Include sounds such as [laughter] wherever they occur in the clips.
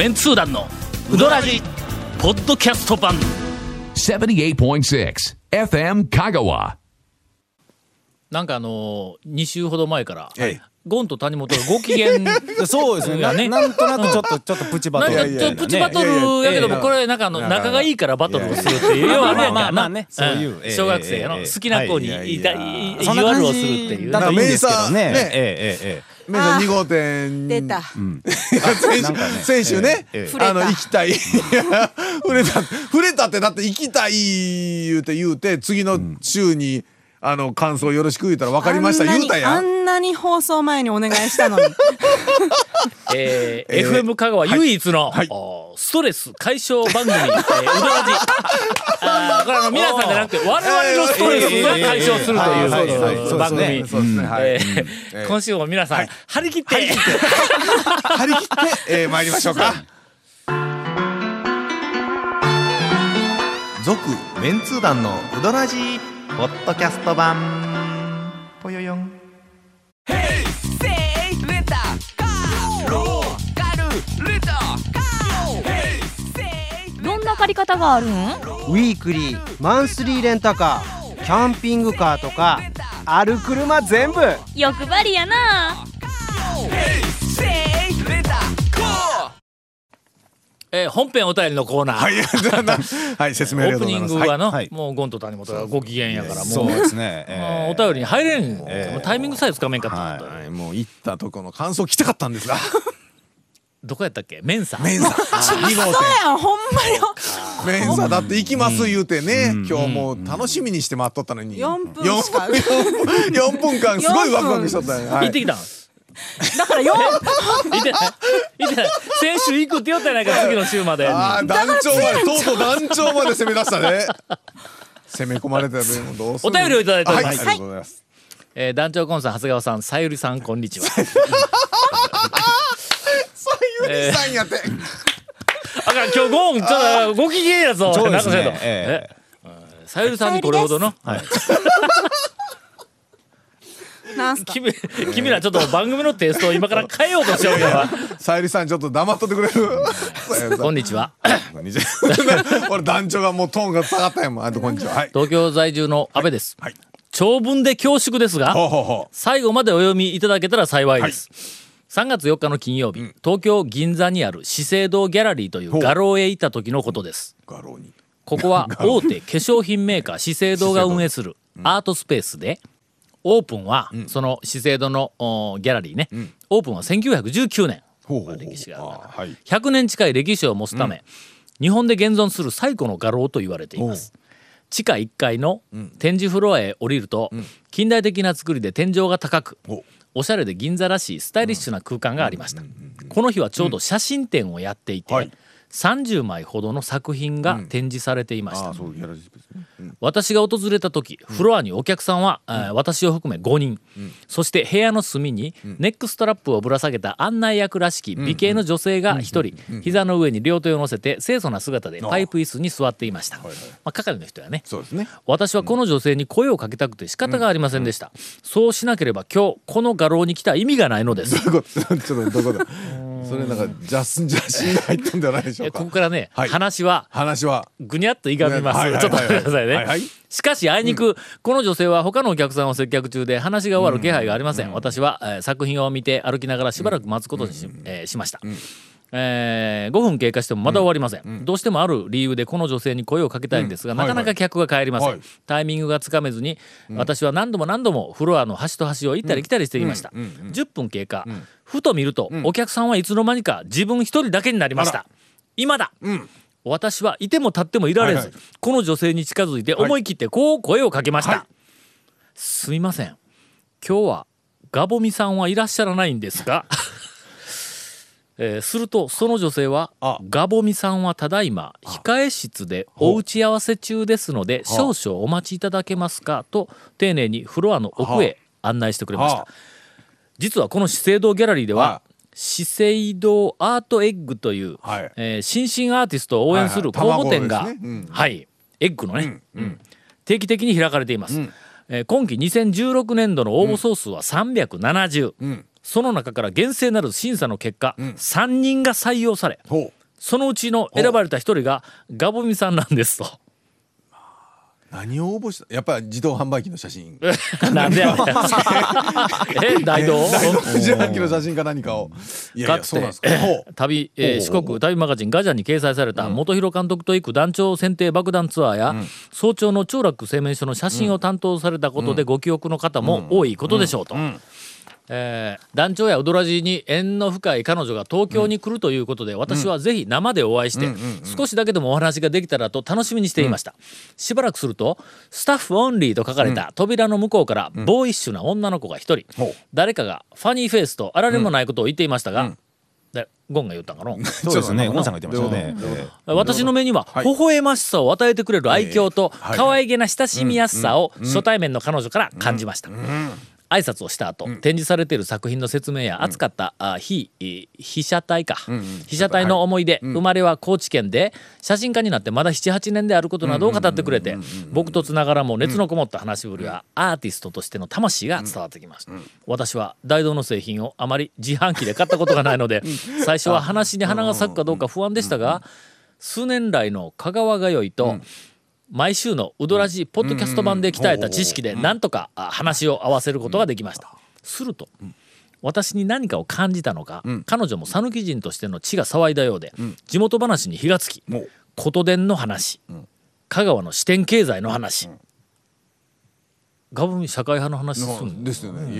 メンツー団のウドラジポッドキャスト版。78.6 FM Kagawa. なんかあのー、2週ほど前から、ええゴンと谷本がご機嫌 [laughs] そうですね。ねななんとなくちょっと、ちょっとプチバトル。なんかちょっとプチバトルやけども、ええこれなんかあの、仲がいいからバトルをするっていう。要はね、まあ。まあね。そういう小学生のええ好きな子にはい。いたい意そんな感地悪をするっていう。ね。じだとい。い。んですけどね。ええええメンさん2号店。出た。[laughs] 先なん先週ね。ええあの行きたい。[laughs] 触れた。触れたってだって行きたい言うて言うて次の週にあの感想よろしく言うたら分かりました。言うたやん。あんなに放送前にお願いしたのに。[laughs] [laughs] えーえー FM 香川唯一の、はい。おストレス解消番組、えー、うどらじ。あーこれあの皆さんじゃなくて我々のストレスが解消するとはいはいはいいうそう番組。ですね。そうですね。はい。えええー。今週も皆さん、張り切って、張り切ってえー参りましょうか。続メンツー団のウドラジーポッドキャスト版借り方があるん？ウィークリーマンスリーレンタカーキャンピングカーとかある車全部。欲張りやな。えー本編お便りのコーナー。はい。[laughs] はい説明ありオープがとうございます。ニングはの、はい。もうゴンと谷本がご機嫌やからもうそう。ですね。えあーえお便りに入れん、ええタイミングさえつかめんかったと、はい。もう行ったとこの感想聞きたかったんですがどこやったっけ？メンサ。メンサ。2号そうやん、ほんまよ。店メンサ。だって行きます言うてね。今日もう楽しみにして待っとったのに。4分しか。4分間すごいワクワクしとったんやはい。行ってきたんだから4、[laughs] 行ってない行ってない先週行くって言ったやないか次の週までああ団長までとうとう。団長まで攻め出したね。攻め込まれたよもうどうするお便りをいただいております。はい、ありがとうございます。えー団長コンさん長谷川さんさゆりさんこんにちは [laughs] ゆりさんやって。あかん今日ゴンちょっとご機嫌やぞ。そうですね。ええ。さゆりさんにこれほどの？なんすか？君君らちょっと番組のテイストを今から変えようとしようけどさゆりさんちょっと黙っとってくれる？[laughs] こんにちは。こんにちは。[laughs] 俺団長がもうトーンが下がったやんもんあとこんにちは。はい。東京在住の安倍です、はい。長文で恐縮ですがほうほうほう。最後までお読みいただけたら幸いです、3月4日の金曜日、東京銀座にある資生堂ギャラリーという画廊へ行った時のことです。画廊に。ここは [laughs] 大手化粧品メーカー資生堂が運営するアートスペースでオープンはその資生堂のおギャラリーね、オープンは1919年。歴史があるから。あーはい。100年近い歴史を持つため、日本で現存する最古の画廊と言われています。地下1階の展示フロアへ降りると、近代的な作りで天井が高くおおしゃれで銀座らしいスタイリッシュな空間がありました。この日はちょうど写真展をやっていて、はい30枚ほどの作品が展示されていました、私が訪れた時フロアにお客さんは、えー私を含め5人、そして部屋の隅にネックストラップをぶら下げた案内役らしき美形の女性が1人。膝の上に両手を乗せて清楚な姿でパイプ椅子に座っていました、まあ、係の人やね。そうですね。私はこの女性に声をかけたくて仕方がありませんでした、そうしなければ今日この画廊に来た意味がないのです。[laughs] ちょっとどこだそれなんかジャスジャシーに入ったんではないでしょえうか。ここからね、はい。話は話は。ぐにゃっといがみます、はいはいちょっと待ってくださいね、はいはい。しかしあいにく、この女性は他のお客さんを接客中で話が終わる気配がありません、私は、えー作品を見て歩きながらしばらく待つことにし,、えーしました、えー5分経過してもまだ終わりません、どうしてもある理由でこの女性に声をかけたいんですが、うん。なかなか客が帰りません、はい。タイミングがつかめずに、私は何度も何度もフロアの端と端を行ったり来たりしていました、10分経過、ふと見ると、お客さんはいつの間にか自分一人だけになりました。今だ、私はいても立ってもいられず、はいはい。この女性に近づいて思い切ってこう声をかけました、はい。すみません。今日はガボミさんはいらっしゃらないんですが、えーするとその女性はあ「ガボミさんはただいま控え室でお打ち合わせ中ですので少々お待ちいただけますか」と丁寧にフロアの奥へ案内してくれました。は実はこの資生堂ギャラリーでは、は資生堂アートエッグという、はい。えー新進アーティストを応援する公はい。はい募展が、卵ですねうん。はい。エッグのね、うん。定期的に開かれています、えー今期2016年度の応募総数は370、その中から厳正なる審査の結果、3人が採用されそのうちの選ばれた一人がガボミさんなんですと。何を応募したやっぱり自動販売機の写真 [laughs] なんでや [laughs] え大道？自販機の写真か何かを。いやいやそうなんですか。旅、えー四国旅マガジンガジャンに掲載された元広監督と行く団長選定爆弾ツアーや、早朝の長楽製麺所の写真を担当されたことでご記憶の方も多いことでしょうと。えー団長やウドラジに縁の深い彼女が東京に来るということで、私はぜひ生でお会いして、少しだけでもお話ができたらと楽しみにしていました、しばらくすると「スタッフオンリー」と書かれた扉の向こうからボーイッシュな女の子が一人、誰かがファニーフェイスとあられもないことを言っていましたが、でゴンが言ったんかの [laughs] そうですね。ゴンさんが言ってましたね。え私の目には微笑ましさを与えてくれる愛嬌と可愛げな親しみやすさを初対面の彼女から感じました。挨拶をした後、展示されている作品の説明や扱った、あ非えー被写体か、被写体の思い出、生まれは高知県で写真家になってまだ78年であることなどを語ってくれて僕とつながらも熱のこもった話しぶりはアーティストとしての魂が伝わってきました、私は大道の製品をあまり自販機で買ったことがないので [laughs] 最初は話に花が咲くかどうか不安でしたが数年来の香川通いと、毎週のウドラジポッドキャスト版で鍛えた知識でなんとかあ話を合わせることができました。すると、私に何かを感じたのか、彼女も讃岐人としての血が騒いだようで、地元話に火がつき琴電の話、香川の支店経済の話、ガブミ社会派の話すんですよね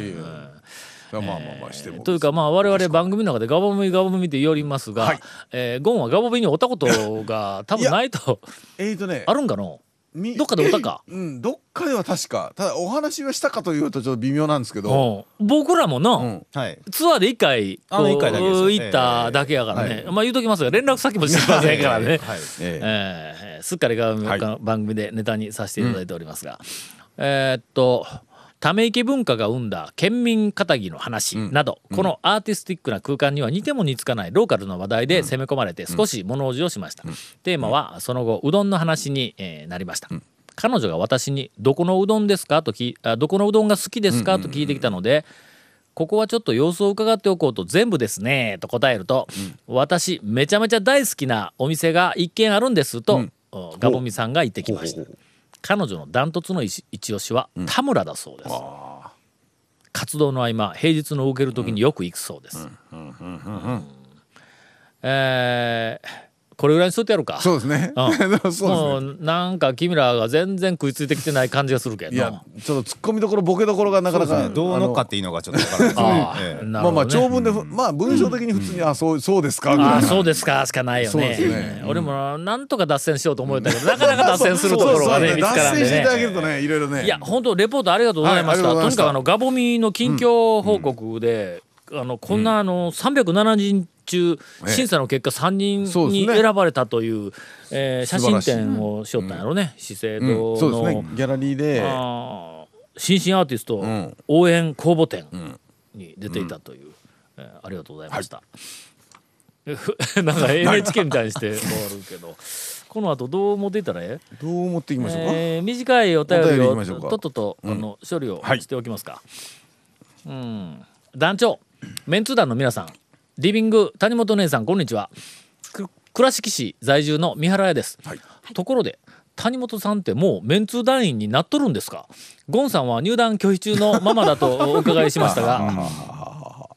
まあまあまあしても。というかまあ我々番組の中でガボミガボミって言いますが、はい。えーゴンはガボミにおったことが [laughs] 多分ないとえーとねあるんかの？みどっかでおったか？うんどっかでは確かただお話はしたかというとちょっと微妙なんですけど。う。ん僕らもな、うんはい。ツアーで一回あの一回だけ行っただけやからね、えまあ言うときますが連絡先も知りませんからね、[laughs] はい。え [laughs] えーすっかりが番組でネタにさせていただいておりますが、えーっとため池文化が生んだ県民かたぎの話など、このアーティスティックな空間には似ても似つかないローカルの話題で攻め込まれて少し物おじをしました、テーマはその後うどんの話に、えーなりました、彼女が私に「どこのうどんですか?」とあ「どこのうどんが好きですか?」と聞いてきたので「ここはちょっと様子を伺っておこうと全部ですね」と答えると「私めちゃめちゃ大好きなお店が一軒あるんです」と、おガボミさんが言ってきました彼女のダントツの一一押しは田村だそうです、活動の合間平日の受ける時によく行くそうです、えーこれぐらいにしとってやるか。そうですね。うん。[laughs] そうもですね。うなんか君らが全然食いついてきてない感じがするけど。いやちょっと突っ込みどころボケどころがなかなかどう乗っかっていいのかちょっとわからないですあね。まあまあ長文でふまあ文章的に普通にあそうそうですかぐらいそうですかしかないよね。俺もなんとか脱線しようと思ったけどなかなか脱線するところがね見つからんで脱線していただけねるとねいろいろね。いや本当レポートありがとうございました、はいとにかくあのガボミの近況報告で、あのこんなあの370人中ええ。審査の結果3人に選ばれたという、えー写真展をしよったんやろね、資生堂うんの、そうですね。ギャラリーで。新進アーティストん。応援公募展に出ていたという、えーありがとうございました、[laughs] なんか NHK みたいにして終わるけど。この後どう持っていったらえ？えどう持っていきましょうか？えー短いお便りりをとっとと、あの処理をはい。しておきますか、うん。団長メンツー団の皆さんリビング谷本姉さんこんにちは。く倉敷市在住の三原屋です、はい。ところで谷本さんってもうメンツー団員になっとるんですか？ゴンさんは入団拒否中のままだとお伺いしましたが。[laughs]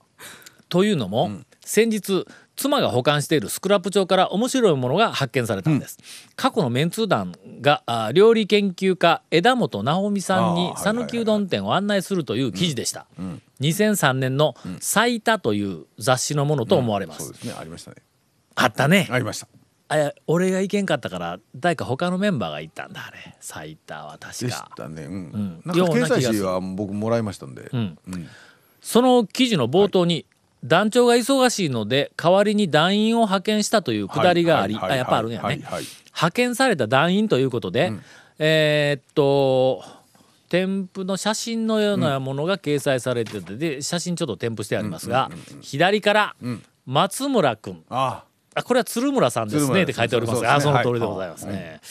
というのも、先日妻が保管しているスクラップ帳から面白いものが発見されたんです、過去のメンツー団があ料理研究家枝本直美さんに讃岐うどん店を案内するという記事でした、2003年の「最多」という雑誌のものと思われます、そうですね。ありましたね。あったね、ありました。あ俺が行けんかったから誰か他のメンバーが行ったんだあれ。最多は確でしかたね。うん。ん。なんか掲載誌は僕もらいましたんで。うん。うん。その記事の冒頭に、団長が忙しいので代わりに団員を派遣したというくだりがあり、はいはいあやっぱあるんやね、はいはい。派遣された団員ということで、えーっと添付の写真のようなものが掲載されててで写真ちょっと添付してありますが、左から松村君。ああ。これは鶴村さんですねって書いておりますが、あその通りでございますね。と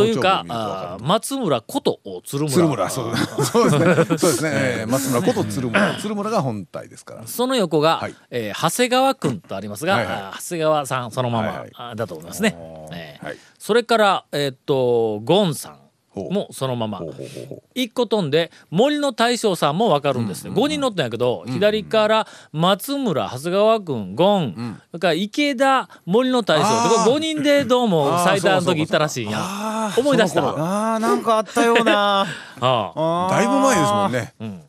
というかか松村こと鶴村。鶴村そう [laughs] そうですね。そうですね、えー松村こと鶴村。[laughs] 鶴村が本体ですから。その横が、はい。えー長谷川君とありますが、はいはい。長谷川さんそのまま、はいはい。あだと思いますね。えー。はい。それから、えーっとゴンさんもそのまま。ほうほうほうほう。一個飛んで森の大将さんも分かるんですね、5人乗ったんやけど、左から松村長谷川君ゴン、それから池田森の大将。あー。ってこれ5人でどうも [laughs] 最多の時行ったらしいんや。思い出した。あーなんかあったような。[laughs] ああ。[laughs] だいぶ前ですもんね、ん。うん。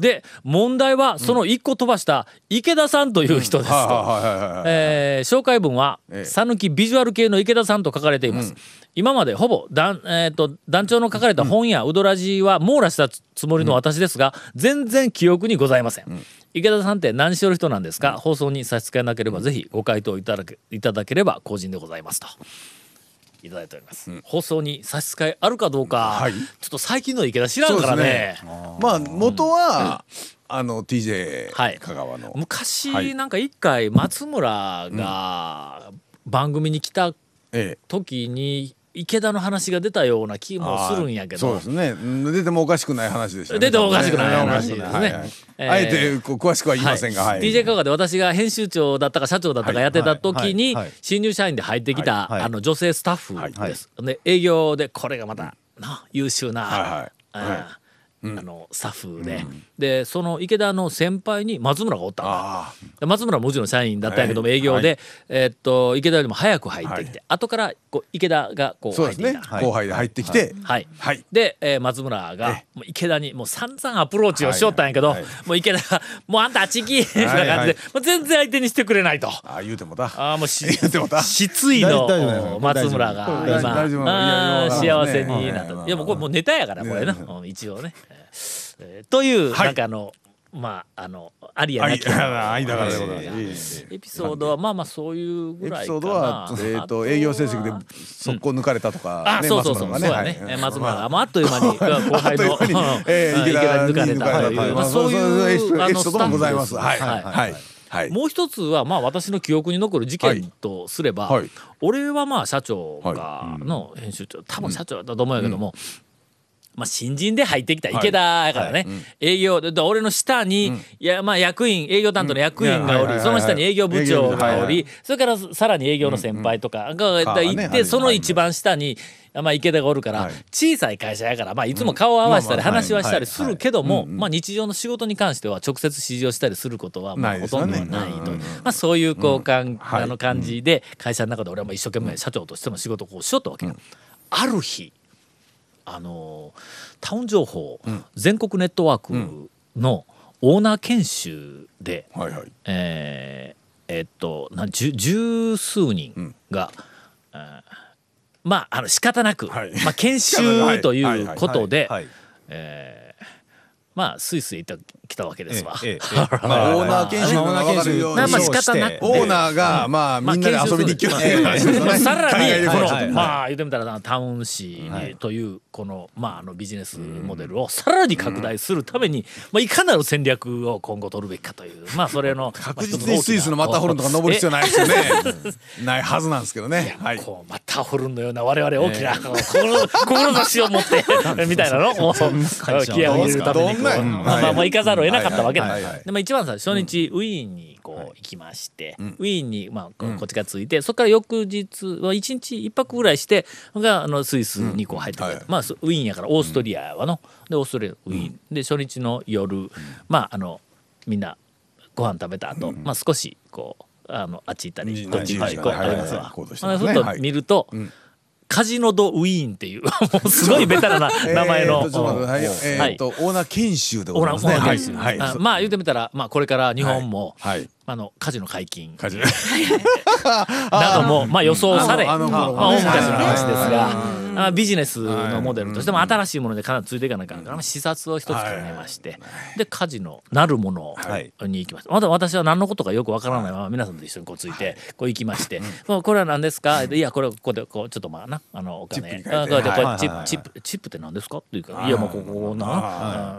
で問題はその1個飛ばした池田さんという人です紹介文はええ。讃岐ビジュアル系の池田さんと書かれています、今までほぼ団,、えー、と団長の書かれた本やうどらじは網羅したつもりの私ですが、全然記憶にございません、池田さんって何しよる人なんですか、放送に差し支えなければぜひご回答いただけいただければ公人でございますと。いただいております、放送に差し支えあるかどうか、はい。ちょっと最近の池田知らんからね。まあ元は、あの TJ はい。香川の、昔、はい。なんか一回松村が番組に来たええ。時に池田の話が出たような気もするんやけど。そうですね。うん出てもおかしくない話でしたね。出てもおかしくない話ですね。はいはいえー。あえて詳しくは言いませんが、はい。DJ 香川で私が編集長だったか社長だったかやってた時にはいはいはい。新入社員で入ってきたはいはい。あの女性スタッフです。で営業でこれがまたな優秀なはいはい。あーあのスタッフで。でその池田の先輩に松村がおった松村はもちろん社員だったんやけどもはい。営業で、はい。えーっと池田よりも早く入ってきて、後からこう池田がこあうそうですね。入ってきた。後輩で入ってきて、はい。はい。で、えー松村がもう池田にもう散々アプローチをしよったんやけど、はいはいもう池田が「もうあんたあっち行き!」みたい。な感じで、はいはいもう全然相手にしてくれないと。ああ言うてもだああもうし言ってもた。失意の松村が今あ幸せになった。いやもうこれもうネタやからこれな。ね。うん一応ね。えーというはい。なんかあのまああのありやなきやあ間柄でございえます。ーエピソードはまあまあそういうぐエピらいかな。ソードは、えー、と営業成績で速攻抜かれたとか、あ、ねそうそうそう、松そうやね。松村あ、[laughs] あっという間に、後輩の、池池田田に抜かれたまあ、そういう、エピソードもございます。はい。はい。はい。もう一つは、まあ、私の記憶に残る事件とすれば、俺はまあ、社長が、の編集長、多分社長だと思うんやけども、まあ、新人で入ってきた池田やからね、営業俺の下に、いやまあ役員営業担当の役員がおりその下に営業部長がおりそれからさらに営業の先輩とかがかいねてその一番下に、まあ、池田がおるから、はい。小さい会社やから、まあ、いつも顔を合わせたり話はしたりするけども、まあ、日常の仕事に関しては直接指示をしたりすることはまあほとんどないと、うんまあ、そういうこうあの感じで会社の中で俺はもう一生懸命社長としての仕事をこうしよったわけよ。ある日あのタウン情報、全国ネットワークのオーナー研修で、はいはい。えーえっとな十十数人が、えーまああの仕方なく、はい。まあ、研修 [laughs] ということではい。えーまあスイスイ行きたわけですわ。ええええ [laughs] まあオーナー研修が分かるように。まあまあ仕方なくオーナーがまあみんなで遊びに行きようっていう話です。さらにこの、海外旅行ちょっとまあ言ってみたらなタウン市というこの,、まあ、あのビジネスモデルをさらに拡大するために、まあ、いかなる戦略を今後取るべきかというまあそれの [laughs] 確実にスイスのマッターホルンとか登る必要ないですよね。[laughs] ないはずなんですけどね。はい。こうマッターホルンのような我々大きな、この志を持ってみたいなのを気合を入れるためにまあまあまあ行かざるを得なかったわけだ。でまあ一番さ初日ウィーンにこう行きまして、ウィーンにまあここっちがついてそこから翌日は一日一泊ぐらいしてがあのスイスにこう入ってくる、はいまあそウィーンやからオーストリアはの、でオーストリアウィーン、で初日の夜まああのみんなご飯食べた後、まあ少しこうあのあっち行ったりこっち行ったりこうありますわ。と見ると、カジノ・ド・ウィーンっていう [laughs] すごいベタなな名前の。はい。えーっとオーナー研修でございますね。オーナー研修。はい。はいあまあ言ってみたら、まあ、これから日本も、はい。あのカジノ解禁。カジノ。[laughs] などもまあ予想されあのまああの頃ね。大昔の話ですはがあビジネスのモデルとしても新しいものでかなりついていかなきゃいけないから視察を一つ考えまして。でカジノなるものはい。に行きました。まだ私は何のことかよくわからないまま皆さんと一緒にこうついてこう行きまして「まあこれは何ですか?」いやこれここでこうちょっとまあなあのお金チップこうやってこうはいチッはいプチップチップって何ですか？っていうか「いやもうここな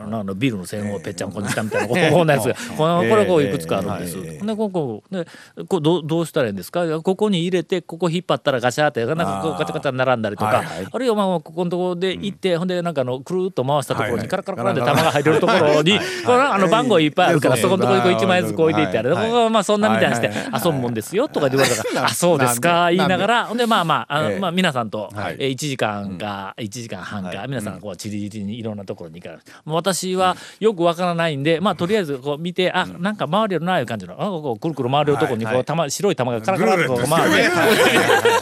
あのビルの線をぺっちゃんこにしたみたいなこここんなやつがこの [laughs] これこういくつかあるんです」ええでここでこうどうどうしたらいいんですか？ここに入れてここ引っ張ったらガシャーってなんかこうガチャガチャ並んだりとか、あるいはまあここのところで行って、ほんでなんかあのくるっと回したところはいはい。にカラカラカラで玉が入れるところに [laughs] これあの番号いっぱいあるからはいそこのところにこう1枚ずつ置いていってある、はい。ここはまあそんなみたいにしてはい。はい遊ぶもんですよとか言われたから「なあそうですか」言いながら。ほんでまあまああの、ええ。まあ、皆さんと、はい。えー1時間か1時間半か、皆さんこうちりちりにいろんなところに行かれる私はよくわからないんでまあとりあえずこう見てあなんか回るよないう感じのあこうくるくる回るところにこう玉白い玉がカラカラっと回って。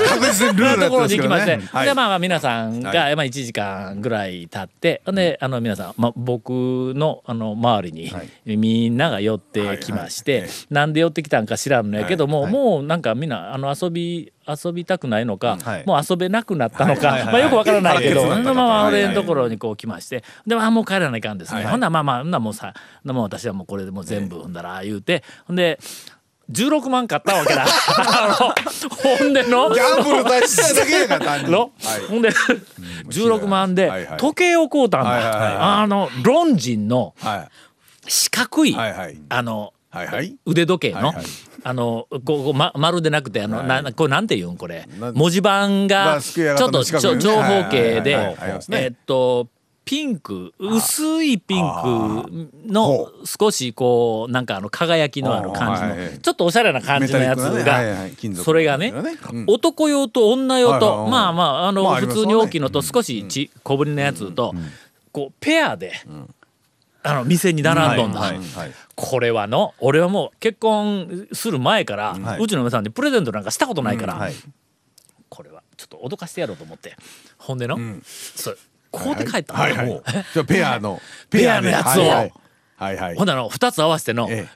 確実にルールだところに行きまして、でまあまあ皆さんが、はまあ1時間ぐらい経ってほんであの皆さん、まあ、僕のあの周りに、みんなが寄ってきまして、なんで寄ってきたんか知らんのやけども、はいもうなんかみんなあの遊び遊びたくないのか、はい。もう遊べなくなったのか、まあ、よくわからないけど、はいはいほんでまあま俺のところにこう来ましてでまあもう帰らないかんですね、ほんならまあまあほんならもうさもう私はもうこれでもう全部ほんだら言うてほんで16万買ったわけだ。あのほんでの。ギャンブル出しただけや単に。の、ほんで16万で時計を買うたんだ、はいはいはい。あのロンジンのはい。四角い、はいはい。あのはいはい。腕時計の、はいはい。あのこうま、丸でなくてあの、はいなこれなんて言うんこれ。な文字盤まがちょっと長方形でえっとピンク薄いピンクのほ少しこうなんかあの輝きのある感じのちょっとおしゃれな感じのやつがそれがね男用と女用とまあまああの普通に大きいのと少しち小ぶりのやつとこうペアであの店に並んどんだ。これはの俺はもう結婚する前から、はい。うちの嫁さんにプレゼントなんかしたことないから、はい。これはちょっと脅かしてやろうと思って。ほんでの、それこうで帰ったの、はいはい。じゃあペアの。[laughs] ペアのやつを。はいはいほんであの2つ合わせての、え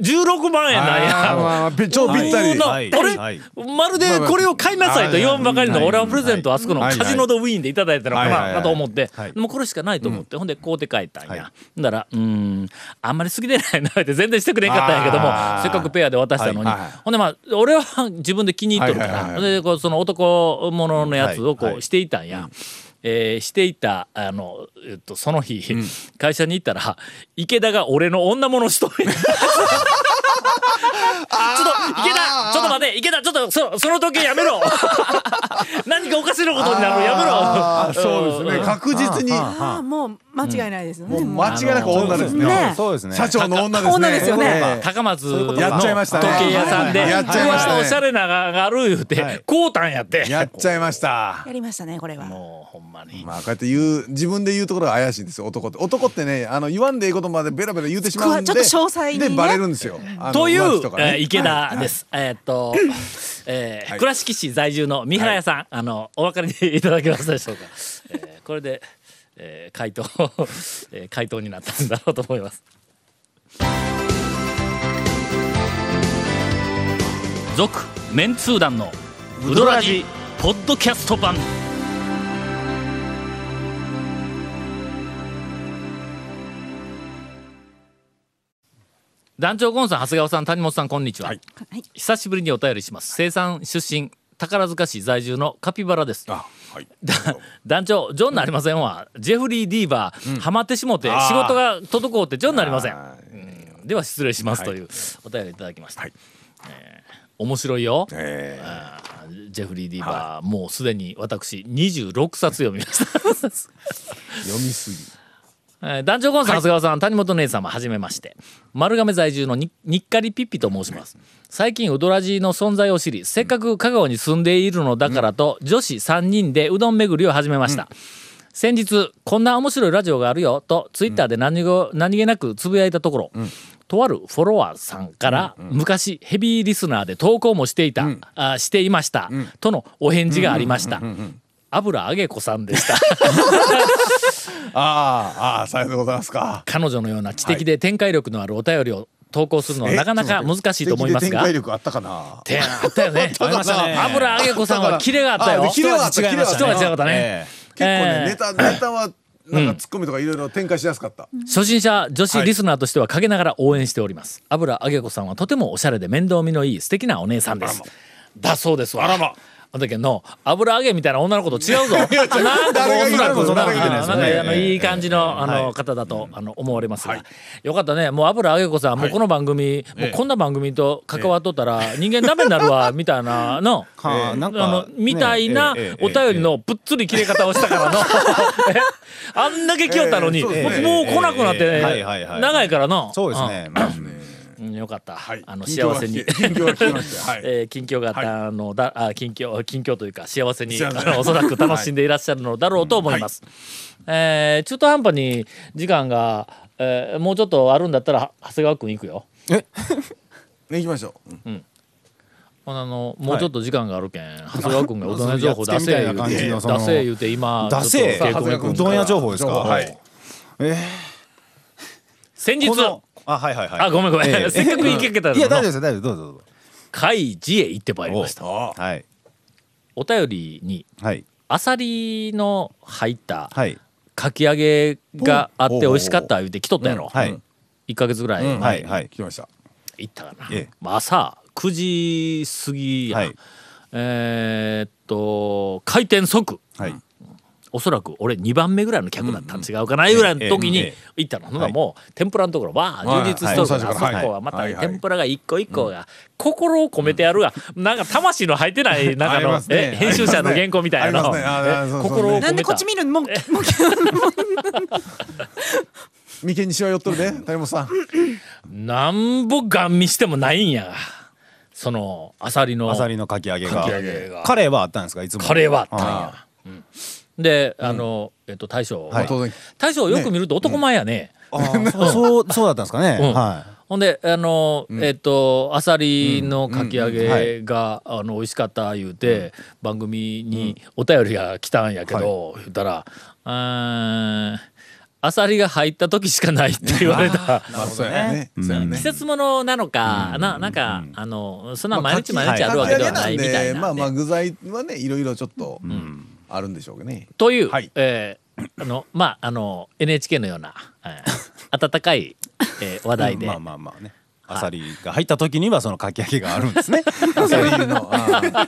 16万円なんや。まあぴ超ぴったり。普通のはい俺、はい。まるでこれを買いなさいと言わんばかりのはい。俺はプレゼントをあそこのカはい。ジノドウィーンでいただいたのかなと思って。はい。もうこれしかないと思って。ほんで買うて帰ったんはい。やほんだらうーんあんまり好きでないなって全然してくれんかったんやけどもせっかくペアで渡したのに。ほんでまあ俺は自分で気に入っとるからでこうその男物のやつをこうしていたんや。えーしていたあの、えっと、その日、会社に行ったら池田が俺の女物しとるちょっと池田ちょっと待て池田ちょっとそその時計やめろ。[laughs] 何かおかしなことになるやめろ。そうですね。確実に。ああもう間違いないですよね。もう間違いなく女ですね。ねそうですね。社長の女ですね。女ですよね。ええ。高松の時やっちゃいましたね。計屋さんで、やっちゃいましたおしゃれなががある言うて、はい。こうたんやって。やっちゃいました。やりましたねこれは。もうほんまに、まあこうやって言う自分で言うところが怪しいんですよ男って。男ってねあの言わんでいいことまでベラベラ言うてしまうんでちょっと詳細にね。でバレるんですよ。というね。えー池田です。えーっと、えーはい。倉敷市在住の三原屋さん、あのお分かりいただけますでしょうか。えーこれで、えー回答、えー回答になったんだろうと思います。続メンツー団のウドラジポッドキャスト版。団長ゴンさん長谷川さん谷本さんこんにちは、はい。久しぶりにお便りします。生産出身宝塚市在住のカピバラです。あはい。団長ジョンなりませんわ、ジェフリー・ディーバー、ハマってしもて仕事が滞ってジョンなりません。あでは失礼しますというお便りいただきました、えー面白いよ、えー。ジェフリー・ディーバー、もうすでに私26冊読みました。[laughs] 読みすぎえー団長コンさん、長谷川さん谷本姉様はじめまして。丸亀在住のににっかりピッピと申します。最近うどらじの存在を知りせっかく香川に住んでいるのだからと、女子3人でうどん巡りを始めました、先日こんな面白いラジオがあるよとツイッターで何ご何気なくつぶやいたところ、とあるフォロワーさんから、昔ヘビーリスナーで投稿もしていた、あしていました、とのお返事がありました、油揚げ子さんでした [laughs] あーあーさようでございますか彼女のような知的で展開力のあるお便りを投稿するのはなかなか難しいと思いますが展開。力あったかな？てあったよね。[laughs] ありましたね油揚げ子さんはキレがあったよ。あキレがあった違いました違かったね。え結構ねえーネタネタはなんかツッコミとかいろいろ展開しやすかった初心者女子リスナーとしては陰ながら応援しております。油揚げ子さんはとてもおしゃれで面倒見のいい素敵なお姉さんです。だそうですわ。あらまあの時の油揚げみたいな女の子と違うぞ。なんかおそらくそんあのいい感じのあの方だとあの思われますが。よかったねもう油揚げ子さん。もうこの番組もうこんな番組と関わっとったら人間ダメになるわ [laughs] みたいなの。はあのみたいなお便りのぶっつり切れ方をしたからの。[laughs] え？あんだけ来よったのにもう来なくなってええ。はいはいはい長いからの。そうですねうんよかった。はい。あの幸せに。近況が聞きました。[laughs] はい。えー近況があのだ、あ近況近況というか幸せにあのおそらく楽しんでいらっしゃるのだろうと思います。えー中途半端に時間が、えーもうちょっとあるんだったら長谷川君行くよ。ね [laughs] 行きましょう。うん。あのもうちょっと時間があるけん、長谷川君がうどん屋情報出せ言うて [laughs] 出せ言うて今出せ。うどん屋情報ですか？はい。先日このあはいはいはい。あごめんごめん、ええ。[laughs] せっかく行けけたらいや大丈夫ですよ大丈夫どうぞどうぞ。海事へ行ってまいりました。はい。お便りにはい。アサリの入ったはい。かき揚げがあって美味しかった言うて来とったやろ、はい。1か月ぐらいうん。前はいはい。来ました。行ったかな、ええ。まあ朝9時過ぎや、はい。えーっと開店即。はいおそらく俺2番目ぐらいの客だったん違うかなぐらいの時に行ったの、ほんならもう天ぷらのところわあはい充実しとるから、そこははいまた天ぷらが一個一個が心を込めてやるがなんか魂の入ってないなんかありの、編集者の原稿みたいな心を込めた。なんでこっち見るの？もうもう [laughs] 眉間にしわ寄っとるで谷本さん。なんぼガン見してもないんや。そのアサリのアサリのかき揚げが。かき揚げが。カレーはあったんですか？いつも。カレーはあったんあや。うんであの、えっと大将、は。い。大将よく見ると男前やね。ー。[laughs] そうそうだったんですかね。うん。はほんであの、えっとアサリのかき揚げが、あの美味しかった言うて、番組にお便りが来たんやけど、言ったら「うーんアサリが入った時しかない」って言われた。[laughs] 季節ものなのか、ななんか、あのそんな毎日毎日あるわけではないみたいな、まあまあ具材はねいろいろちょっとあるんでしょうね。という、はい。えーあのまああの NHK のような、えー温かい、えー話題で、まあまあまあね。アサリが入った時にはそのかき揚げがあるんですね。[laughs] アサリのあー。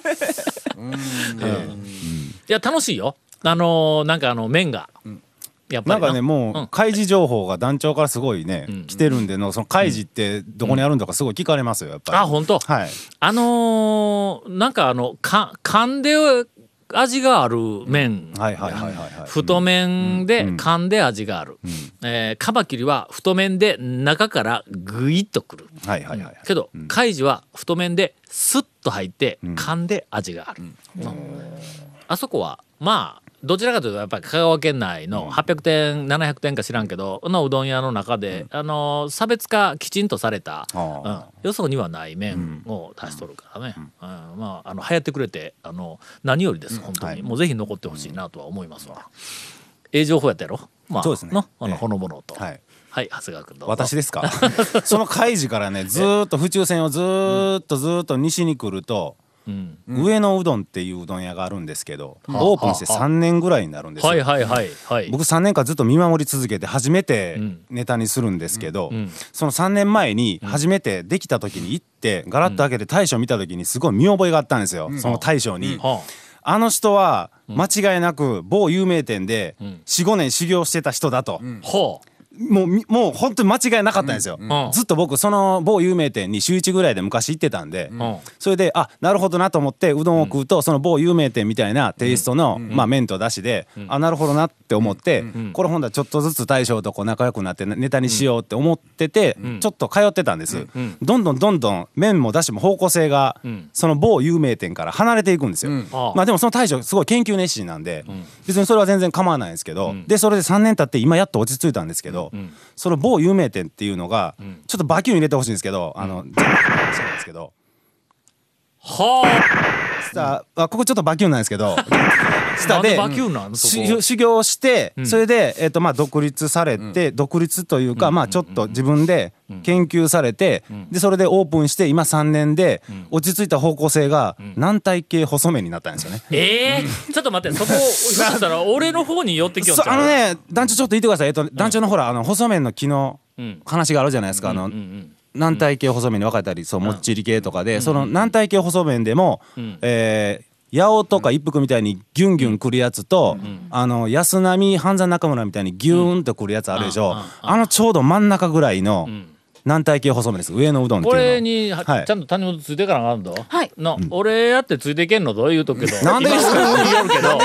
[laughs] いや楽しいよ。あのなんかあの麺が、やっぱりな。んかねもうん。う開示情報が団長からすごいねん。来てるんでのその開示ってどこにあるんだかすごい聞かれますよやっぱり。あ本当。はい。あのーなんかあのか噛んで味がある麺、太麺でうん。噛んで味がある、えーカマキリは太麺で中からグイッとくる。はいはいはいけど、カイジは太麺でスッと入ってん。噛んで味がある、うん。あそこはまあどちらかというとやっぱり香川県内の800点700点か知らんけどのうどん屋の中で、あの差別化きちんとされた、あうん、よそにはない麺を出しとるからね、うん。まああの流行ってくれてあの何よりです本当に、はい。もうぜひ残ってほしいなとは思いますわ。ええ情報やったやろ？まあそうですね。の？あのええ。ほのぼのと、はい。はい長谷川君どうぞ。私ですか？[laughs] その開示からねずーっと府中線をずーっとずーっと西に来ると、うん。上野うどんっていううどん屋があるんですけど、オープンして3年ぐらいになるんですよ、はいはいはいはい。僕3年間ずっと見守り続けて初めてうん。ネタにするんですけど、ん。その3年前に初めてできた時に行ってガラッと開けて大将見た時にすごい見覚えがあったんですよ、その大将に。はあ。の人は間違いなく某有名店でん。45年修行してた人だと、もうみもう本当に間違いなかったんですよ、ん。ずっと僕その某有名店に週1ぐらいで昔行ってたんで、うん。それであなるほどなと思ってうどんを食うと、その某有名店みたいなテイストの、まあ、麺とだしで、あなるほどなって思って、これほんだらちょっとずつ大将とこう仲良くなってネタにしようって思ってて、ちょっと通ってたんです、どんどんどんどん麺もだしも方向性が、ん。その某有名店から離れていくんですよ、まあでもその大将すごい研究熱心なんで、別にそれは全然構わないんですけど、でそれで3年経って今やっと落ち着いたんですけど、その某有名店っていうのが、ちょっとバキュン入れてほしいんですけど、あの、全部話なんですけど、はさああここちょっとバキュンなんですけど、あ [laughs] 下で修修行して、それで、えっとまあ、独立されて、独立というか、まあ、ちょっと自分で研究されて、でそれでオープンして今3年で落ち着いた方向性が軟体系細麺になったんですよね。えー、[laughs] ちょっと待ってそこ [laughs] ひょっとしたら俺の方に寄ってきよんちゃうあのね団長ちょっと言ってください、えっと、団長のほらあの細麺の木のん。話があるじゃないですか、あのうんうん軟体系細麺に分かれたりそうもっちり系とかで、その軟体系細麺でも、ん。えー八尾とか一服みたいにギュンギュン来るやつと、あの安波半山中村みたいにギューンと来るやつあるでしょ、あのちょうど真ん中ぐらいの軟体系細麺です？上のうどんっていうこのれにははいちゃんと谷本ついてからなあかんぞ。はい。の、俺やってついていけんのと？言うとくけど。なんで？ですか今言うけど、の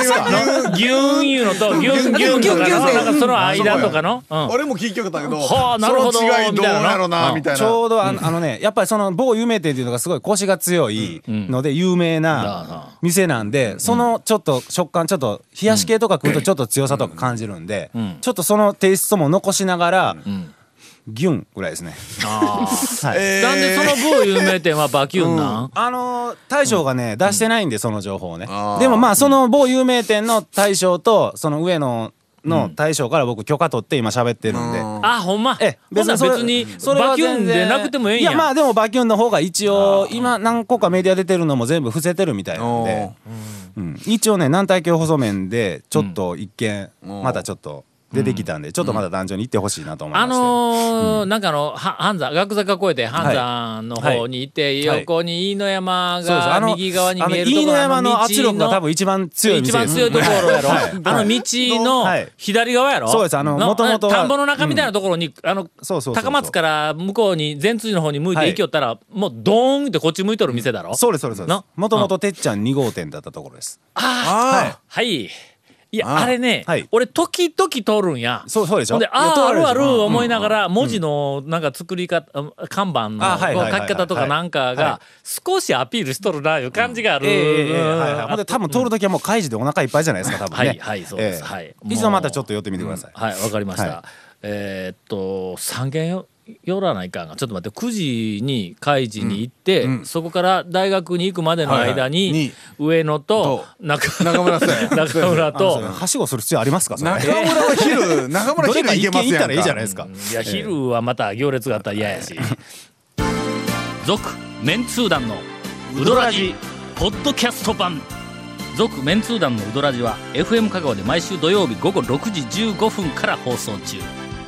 ギューン言うのとギュンギュンとかの、なんかその間とかの？うん。俺も聞きよったけどはあなるほどその違いどうやろななみたいな。ちょうどあのあのねやっぱりその某有名店っていうのがすごいコシが強いので有名な店なんでそのちょっと食感ちょっと冷やし系とか食うとちょっと強さとか感じるんでちょっとそのテイストも残しながらギュンぐらいですね。はい。えー。なんでその某有名店はバキュンなん？あのー大将がね出してないんでその情報をね。でもまあその某有名店の大将とその上野の大将から僕許可取って今喋ってるんで。あ、ほんま？えほんならそれ別にそれはバキュンでなくてもええんや。いやまあでもバキュンの方が一応今何個かメディア出てるのも全部伏せてるみたいなんで、うん、一応ね軟体系細麺でちょっと一見またちょっと出てきたんでちょっとまだ壇上に行ってほしいなと思いまあして、のーなんかあのは半山学坂越えて半山の方に行って、はい。横に飯野山が右側に見えるあところの飯野山の圧力が多分一一番強い一番強いところやろ、はい。あの道のはい。左側やろ、そうです。あのな元々は田んぼの中みたいなところに、あの高松から向こうに善通寺の方に向いて行きよったら、もうドーンってこっち向いとる店だろ、そうですそうですそうです。なもともとてっちゃん2号店だったところです。あはいいやあれね、はい。俺時々通るんや。そうそうでしょ？で、ああ、あるある思いながらら、文字のなんか作り方、看板の書き方とかなんかはが、少しアピールしとるな、いう感じがある。はいはい。ほんで多分通る時はもう開示でお腹いっぱいじゃないですか多分ね。はいはいそうです。ええはい。一度またちょっと寄ってみてください、はい、わかりました。はい。えーっと、三軒よ寄らないかんが、ちょっと待って、9時に開示に行って、そこから大学に行くまでの間に、はいはい。に上野とと中中村さん [laughs] 中村とはしごする必要ありますか？それ。中村は昼 [laughs] 中村どれか昼行けますやんか。一軒行ったらいいじゃないですか。いや、昼はまた行列があったら嫌やし。[laughs] 続、メンツー団のウドラジ、ポッドキャスト版。続、メンツー団のウドラジは、FM 香川で毎週土曜日午後6時15分から放送中。